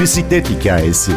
Bisiklet Hikayesi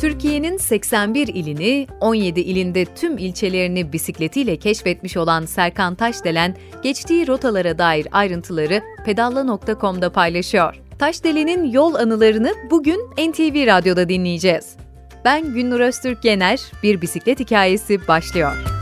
Türkiye'nin 81 ilini, 17 ilinde tüm ilçelerini bisikletiyle keşfetmiş olan Serkan Taşdelen, geçtiği rotalara dair ayrıntıları pedalla.com'da paylaşıyor. Taşdelen'in yol anılarını bugün NTV Radyo'da dinleyeceğiz. Ben Günnur Öztürk Yener, Bir Bisiklet Hikayesi başlıyor.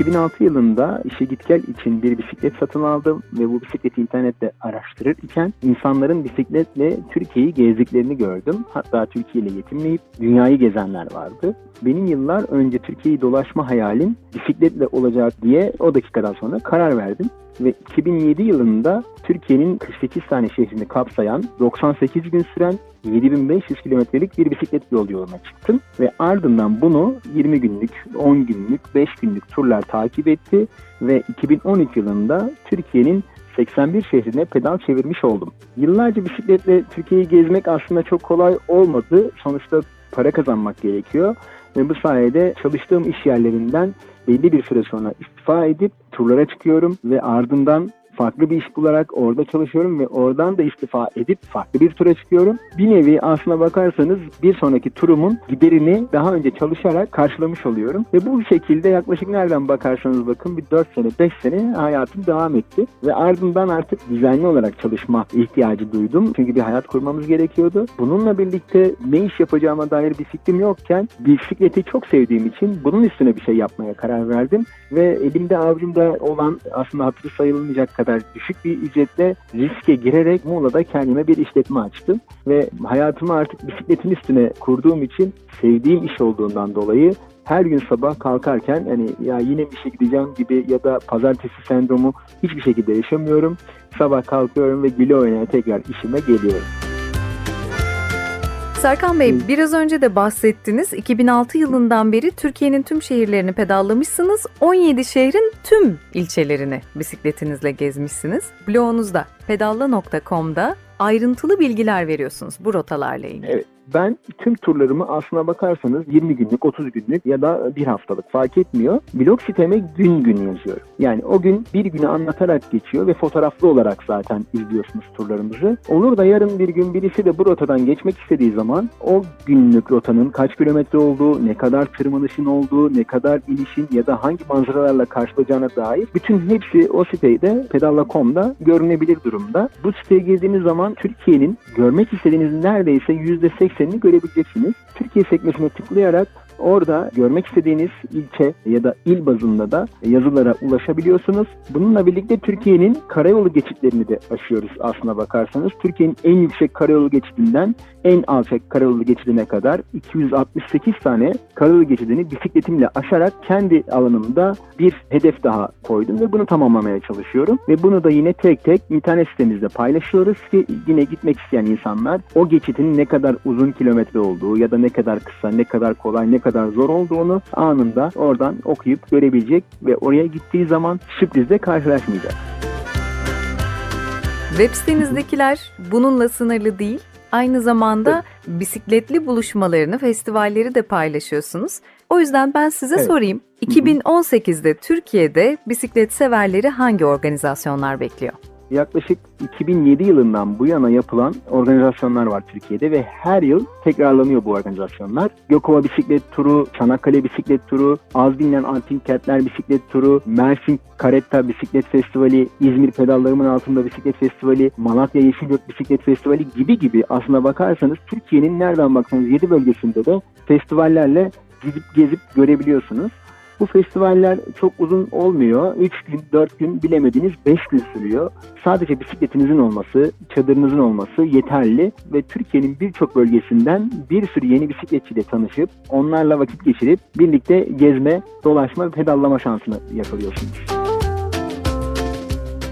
2006 yılında işe git gel için bir bisiklet satın aldım ve bu bisikleti internette araştırırken insanların bisikletle Türkiye'yi gezdiklerini gördüm. Hatta Türkiye ile yetinmeyip dünyayı gezenler vardı. Benim yıllar önce Türkiye'yi dolaşma hayalim bisikletle olacak diye o dakikadan sonra karar verdim ve 2007 yılında Türkiye'nin 48 tane şehrini kapsayan 98 gün süren 7500 kilometrelik bir bisiklet yol yoluna çıktım ve ardından bunu 20 günlük, 10 günlük, 5 günlük turlar takip etti ve 2013 yılında Türkiye'nin 81 şehrine pedal çevirmiş oldum. Yıllarca bisikletle Türkiye'yi gezmek aslında çok kolay olmadı. Sonuçta para kazanmak gerekiyor ve bu sayede çalıştığım iş yerlerinden belli bir süre sonra istifa edip turlara çıkıyorum ve ardından farklı bir iş bularak orada çalışıyorum ve oradan da istifa edip farklı bir tura çıkıyorum. Bir nevi aslına bakarsanız bir sonraki turumun giderini daha önce çalışarak karşılamış oluyorum. Ve bu şekilde yaklaşık nereden bakarsanız bakın bir 4 sene 5 sene hayatım devam etti. Ve ardından artık düzenli olarak çalışma ihtiyacı duydum. Çünkü bir hayat kurmamız gerekiyordu. Bununla birlikte ne iş yapacağıma dair bir fikrim yokken bisikleti çok sevdiğim için bunun üstüne bir şey yapmaya karar verdim. Ve elimde avucumda olan aslında hatırı sayılmayacak kadar kadar düşük bir ücretle riske girerek Muğla'da kendime bir işletme açtım. Ve hayatımı artık bisikletin üstüne kurduğum için sevdiğim iş olduğundan dolayı her gün sabah kalkarken hani ya yine bir şey gideceğim gibi ya da pazartesi sendromu hiçbir şekilde yaşamıyorum. Sabah kalkıyorum ve güle oynaya tekrar işime geliyorum. Serkan Bey, biraz önce de bahsettiniz. 2006 yılından beri Türkiye'nin tüm şehirlerini pedallamışsınız. 17 şehrin tüm ilçelerini bisikletinizle gezmişsiniz. Blogunuzda pedalla.com'da ayrıntılı bilgiler veriyorsunuz bu rotalarla ilgili. Evet. Ben tüm turlarımı aslına bakarsanız 20 günlük, 30 günlük ya da bir haftalık fark etmiyor. Blog siteme gün gün yazıyorum. Yani o gün bir günü anlatarak geçiyor ve fotoğraflı olarak zaten izliyorsunuz turlarımızı. Olur da yarın bir gün birisi de bu rotadan geçmek istediği zaman o günlük rotanın kaç kilometre olduğu, ne kadar tırmanışın olduğu, ne kadar inişin ya da hangi manzaralarla karşılayacağına dair bütün hepsi o sitede pedalla.com'da görünebilir durumda. Bu siteye girdiğiniz zaman Türkiye'nin görmek istediğiniz neredeyse %80 eksenini görebileceksiniz. Türkiye sekmesine tıklayarak Orada görmek istediğiniz ilçe ya da il bazında da yazılara ulaşabiliyorsunuz. Bununla birlikte Türkiye'nin karayolu geçitlerini de aşıyoruz aslına bakarsanız. Türkiye'nin en yüksek karayolu geçidinden en alçak karayolu geçidine kadar 268 tane karayolu geçidini bisikletimle aşarak kendi alanımda bir hedef daha koydum ve bunu tamamlamaya çalışıyorum. Ve bunu da yine tek tek internet sitemizde paylaşıyoruz ki yine gitmek isteyen insanlar o geçitin ne kadar uzun kilometre olduğu ya da ne kadar kısa, ne kadar kolay, ne kadar kadar zor olduğunu anında oradan okuyup görebilecek ve oraya gittiği zaman sürprizle karşılaşmayacak. Web sitenizdekiler bununla sınırlı değil. Aynı zamanda evet. bisikletli buluşmalarını, festivalleri de paylaşıyorsunuz. O yüzden ben size evet. sorayım. 2018'de Türkiye'de bisiklet severleri hangi organizasyonlar bekliyor? Yaklaşık 2007 yılından bu yana yapılan organizasyonlar var Türkiye'de ve her yıl tekrarlanıyor bu organizasyonlar. Gökova Bisiklet Turu, Çanakkale Bisiklet Turu, az bilinen Antik Kentler Bisiklet Turu, Mersin Karetta Bisiklet Festivali, İzmir Pedallarımın Altında Bisiklet Festivali, Malatya Yeşilyurt Bisiklet Festivali gibi gibi aslına bakarsanız Türkiye'nin nereden baksanız 7 bölgesinde de festivallerle gidip gezip görebiliyorsunuz. Bu festivaller çok uzun olmuyor. 3 gün, 4 gün bilemediğiniz 5 gün sürüyor. Sadece bisikletinizin olması, çadırınızın olması yeterli ve Türkiye'nin birçok bölgesinden bir sürü yeni bisikletçiyle tanışıp onlarla vakit geçirip birlikte gezme, dolaşma ve pedallama şansını yakalıyorsunuz.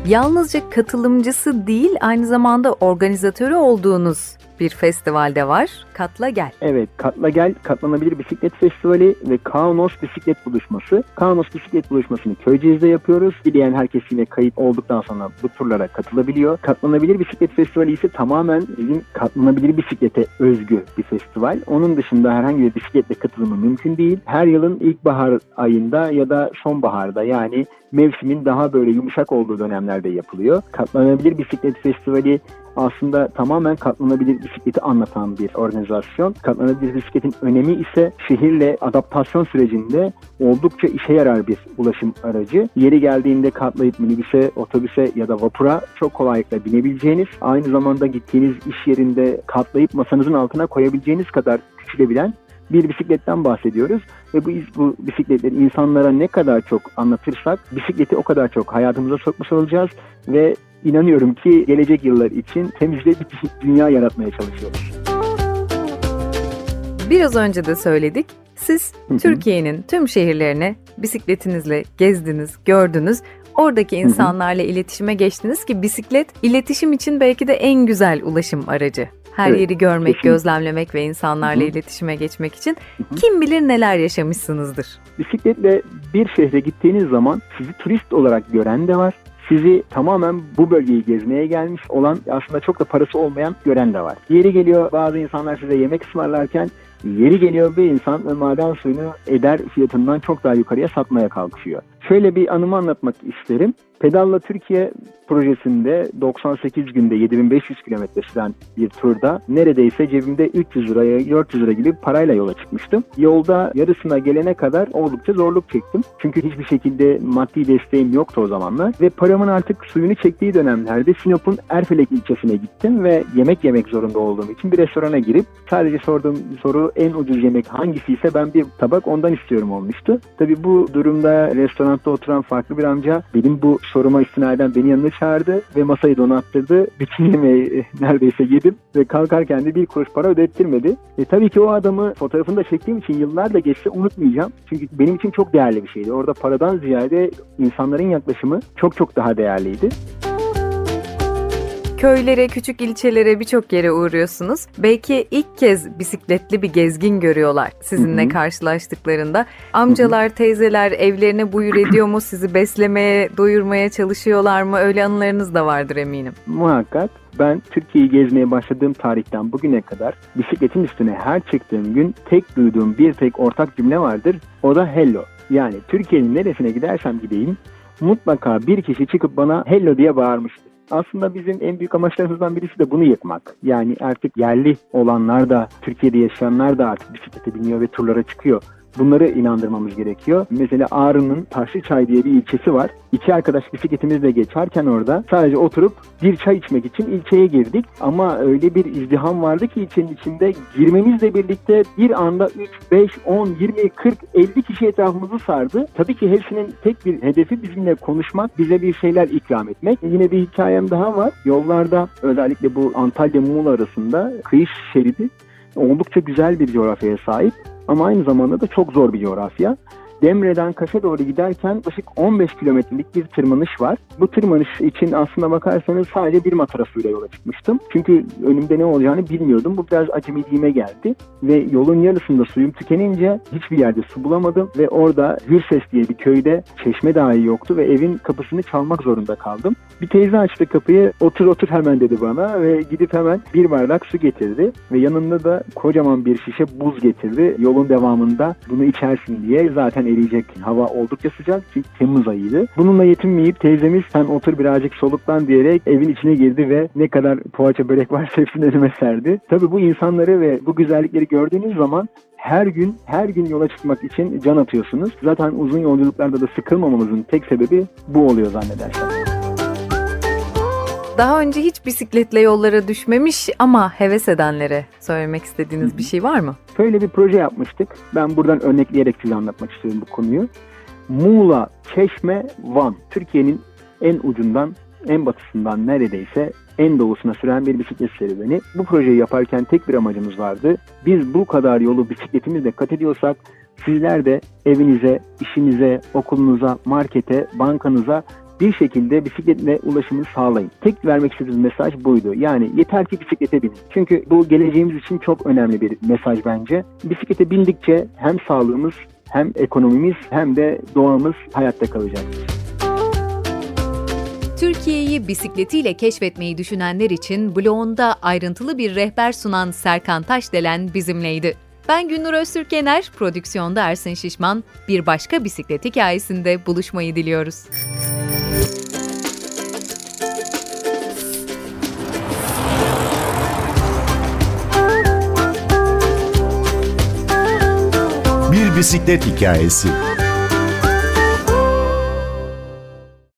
Yalnızca katılımcısı değil aynı zamanda organizatörü olduğunuz bir festival de var. Katla Gel. Evet, Katla Gel Katlanabilir Bisiklet Festivali ve Kaunos Bisiklet Buluşması. Kaunos Bisiklet Buluşması'nı Köyceğiz'de yapıyoruz. Dileyen herkes yine kayıt olduktan sonra bu turlara katılabiliyor. Katlanabilir Bisiklet Festivali ise tamamen bizim katlanabilir bisiklete özgü bir festival. Onun dışında herhangi bir bisikletle katılımı mümkün değil. Her yılın ilkbahar ayında ya da sonbaharda yani mevsimin daha böyle yumuşak olduğu dönemlerde yapılıyor. Katlanabilir Bisiklet Festivali aslında tamamen katlanabilir bisikleti anlatan bir organizasyon. Katlanabilir bisikletin önemi ise şehirle adaptasyon sürecinde oldukça işe yarar bir ulaşım aracı. Yeri geldiğinde katlayıp minibüse, otobüse ya da vapura çok kolaylıkla binebileceğiniz, aynı zamanda gittiğiniz iş yerinde katlayıp masanızın altına koyabileceğiniz kadar küçülebilen bir bisikletten bahsediyoruz ve bu, bu bisikletleri insanlara ne kadar çok anlatırsak bisikleti o kadar çok hayatımıza sokmuş olacağız ve inanıyorum ki gelecek yıllar için temizle bir dünya yaratmaya çalışıyoruz. Biraz önce de söyledik. Siz Türkiye'nin tüm şehirlerini bisikletinizle gezdiniz, gördünüz. Oradaki insanlarla iletişime geçtiniz ki bisiklet iletişim için belki de en güzel ulaşım aracı. Her evet, yeri görmek, kesinlikle. gözlemlemek ve insanlarla Hı-hı. iletişime geçmek için Hı-hı. kim bilir neler yaşamışsınızdır. Bisikletle bir şehre gittiğiniz zaman sizi turist olarak gören de var sizi tamamen bu bölgeyi gezmeye gelmiş olan aslında çok da parası olmayan gören de var. Yeri geliyor bazı insanlar size yemek ısmarlarken yeri geliyor bir insan maden suyunu eder fiyatından çok daha yukarıya satmaya kalkışıyor. Şöyle bir anımı anlatmak isterim. Pedalla Türkiye projesinde 98 günde 7500 kilometre süren bir turda neredeyse cebimde 300 liraya 400 lira gibi parayla yola çıkmıştım. Yolda yarısına gelene kadar oldukça zorluk çektim. Çünkü hiçbir şekilde maddi desteğim yoktu o zamanlar. Ve paramın artık suyunu çektiği dönemlerde Sinop'un Erfelek ilçesine gittim ve yemek yemek zorunda olduğum için bir restorana girip sadece sorduğum soru en ucuz yemek hangisi ise ben bir tabak ondan istiyorum olmuştu. Tabii bu durumda restoranda oturan farklı bir amca benim bu soruma istinaden beni yanına çağırdı ve masayı donattırdı. Bütün yemeği eh, neredeyse yedim ve kalkarken de bir kuruş para ödettirmedi. E, tabii ki o adamı fotoğrafını da çektiğim için yıllar da geçse unutmayacağım. Çünkü benim için çok değerli bir şeydi. Orada paradan ziyade insanların yaklaşımı çok çok daha değerliydi. Köylere, küçük ilçelere birçok yere uğruyorsunuz. Belki ilk kez bisikletli bir gezgin görüyorlar sizinle Hı-hı. karşılaştıklarında. Amcalar, Hı-hı. teyzeler evlerine buyur ediyor mu? Sizi beslemeye, doyurmaya çalışıyorlar mı? Öyle anılarınız da vardır eminim. Muhakkak. Ben Türkiye'yi gezmeye başladığım tarihten bugüne kadar bisikletin üstüne her çıktığım gün tek duyduğum bir tek ortak cümle vardır. O da hello. Yani Türkiye'nin neresine gidersem gideyim mutlaka bir kişi çıkıp bana hello diye bağırmıştı. Aslında bizim en büyük amaçlarımızdan birisi de bunu yıkmak. Yani artık yerli olanlar da, Türkiye'de yaşayanlar da artık bisiklete biniyor ve turlara çıkıyor. Bunları inandırmamız gerekiyor. Mesela Ağrı'nın Taşlıçay diye bir ilçesi var. İki arkadaş bisikletimizle geçerken orada sadece oturup bir çay içmek için ilçeye girdik. Ama öyle bir izdiham vardı ki ilçenin içinde girmemizle birlikte bir anda 3, 5, 10, 20, 40, 50 kişi etrafımızı sardı. Tabii ki hepsinin tek bir hedefi bizimle konuşmak, bize bir şeyler ikram etmek. Yine bir hikayem daha var. Yollarda özellikle bu Antalya-Muğla arasında kıyı şeridi oldukça güzel bir coğrafyaya sahip ama aynı zamanda da çok zor bir coğrafya. Demre'den Kaş'a doğru giderken yaklaşık 15 kilometrelik bir tırmanış var. Bu tırmanış için aslında bakarsanız sadece bir matarasıyla yola çıkmıştım. Çünkü önümde ne olacağını bilmiyordum. Bu biraz acemiliğime geldi. Ve yolun yarısında suyum tükenince hiçbir yerde su bulamadım. Ve orada Hürses diye bir köyde çeşme dahi yoktu ve evin kapısını çalmak zorunda kaldım. Bir teyze açtı kapıyı, otur otur hemen dedi bana ve gidip hemen bir bardak su getirdi. Ve yanında da kocaman bir şişe buz getirdi. Yolun devamında bunu içersin diye zaten eriyecek. Hava oldukça sıcak çünkü Temmuz ayıydı. Bununla yetinmeyip teyzemiz sen otur birazcık soluklan diyerek evin içine girdi ve ne kadar poğaça börek varsa hepsini önüme serdi. Tabii bu insanları ve bu güzellikleri gördüğünüz zaman her gün her gün yola çıkmak için can atıyorsunuz. Zaten uzun yolculuklarda da sıkılmamamızın tek sebebi bu oluyor zannedersem. Daha önce hiç bisikletle yollara düşmemiş ama heves edenlere söylemek istediğiniz bir şey var mı? Şöyle bir proje yapmıştık. Ben buradan örnekleyerek size anlatmak istiyorum bu konuyu. Muğla, Çeşme, Van. Türkiye'nin en ucundan, en batısından neredeyse en doğusuna süren bir bisiklet serüveni. Bu projeyi yaparken tek bir amacımız vardı. Biz bu kadar yolu bisikletimizle kat ediyorsak sizler de evinize, işinize, okulunuza, markete, bankanıza bir şekilde bisikletle ulaşımını sağlayın. Tek vermek istediğimiz mesaj buydu. Yani yeter ki bisiklete binin. Çünkü bu geleceğimiz için çok önemli bir mesaj bence. Bisiklete bindikçe hem sağlığımız hem ekonomimiz hem de doğamız hayatta kalacaktır. Türkiye'yi bisikletiyle keşfetmeyi düşünenler için blogunda ayrıntılı bir rehber sunan Serkan Taşdelen bizimleydi. Ben Günnur Öztürkener, prodüksiyonda Ersin Şişman. Bir başka bisiklet hikayesinde buluşmayı diliyoruz. Bisiklet hikayesi.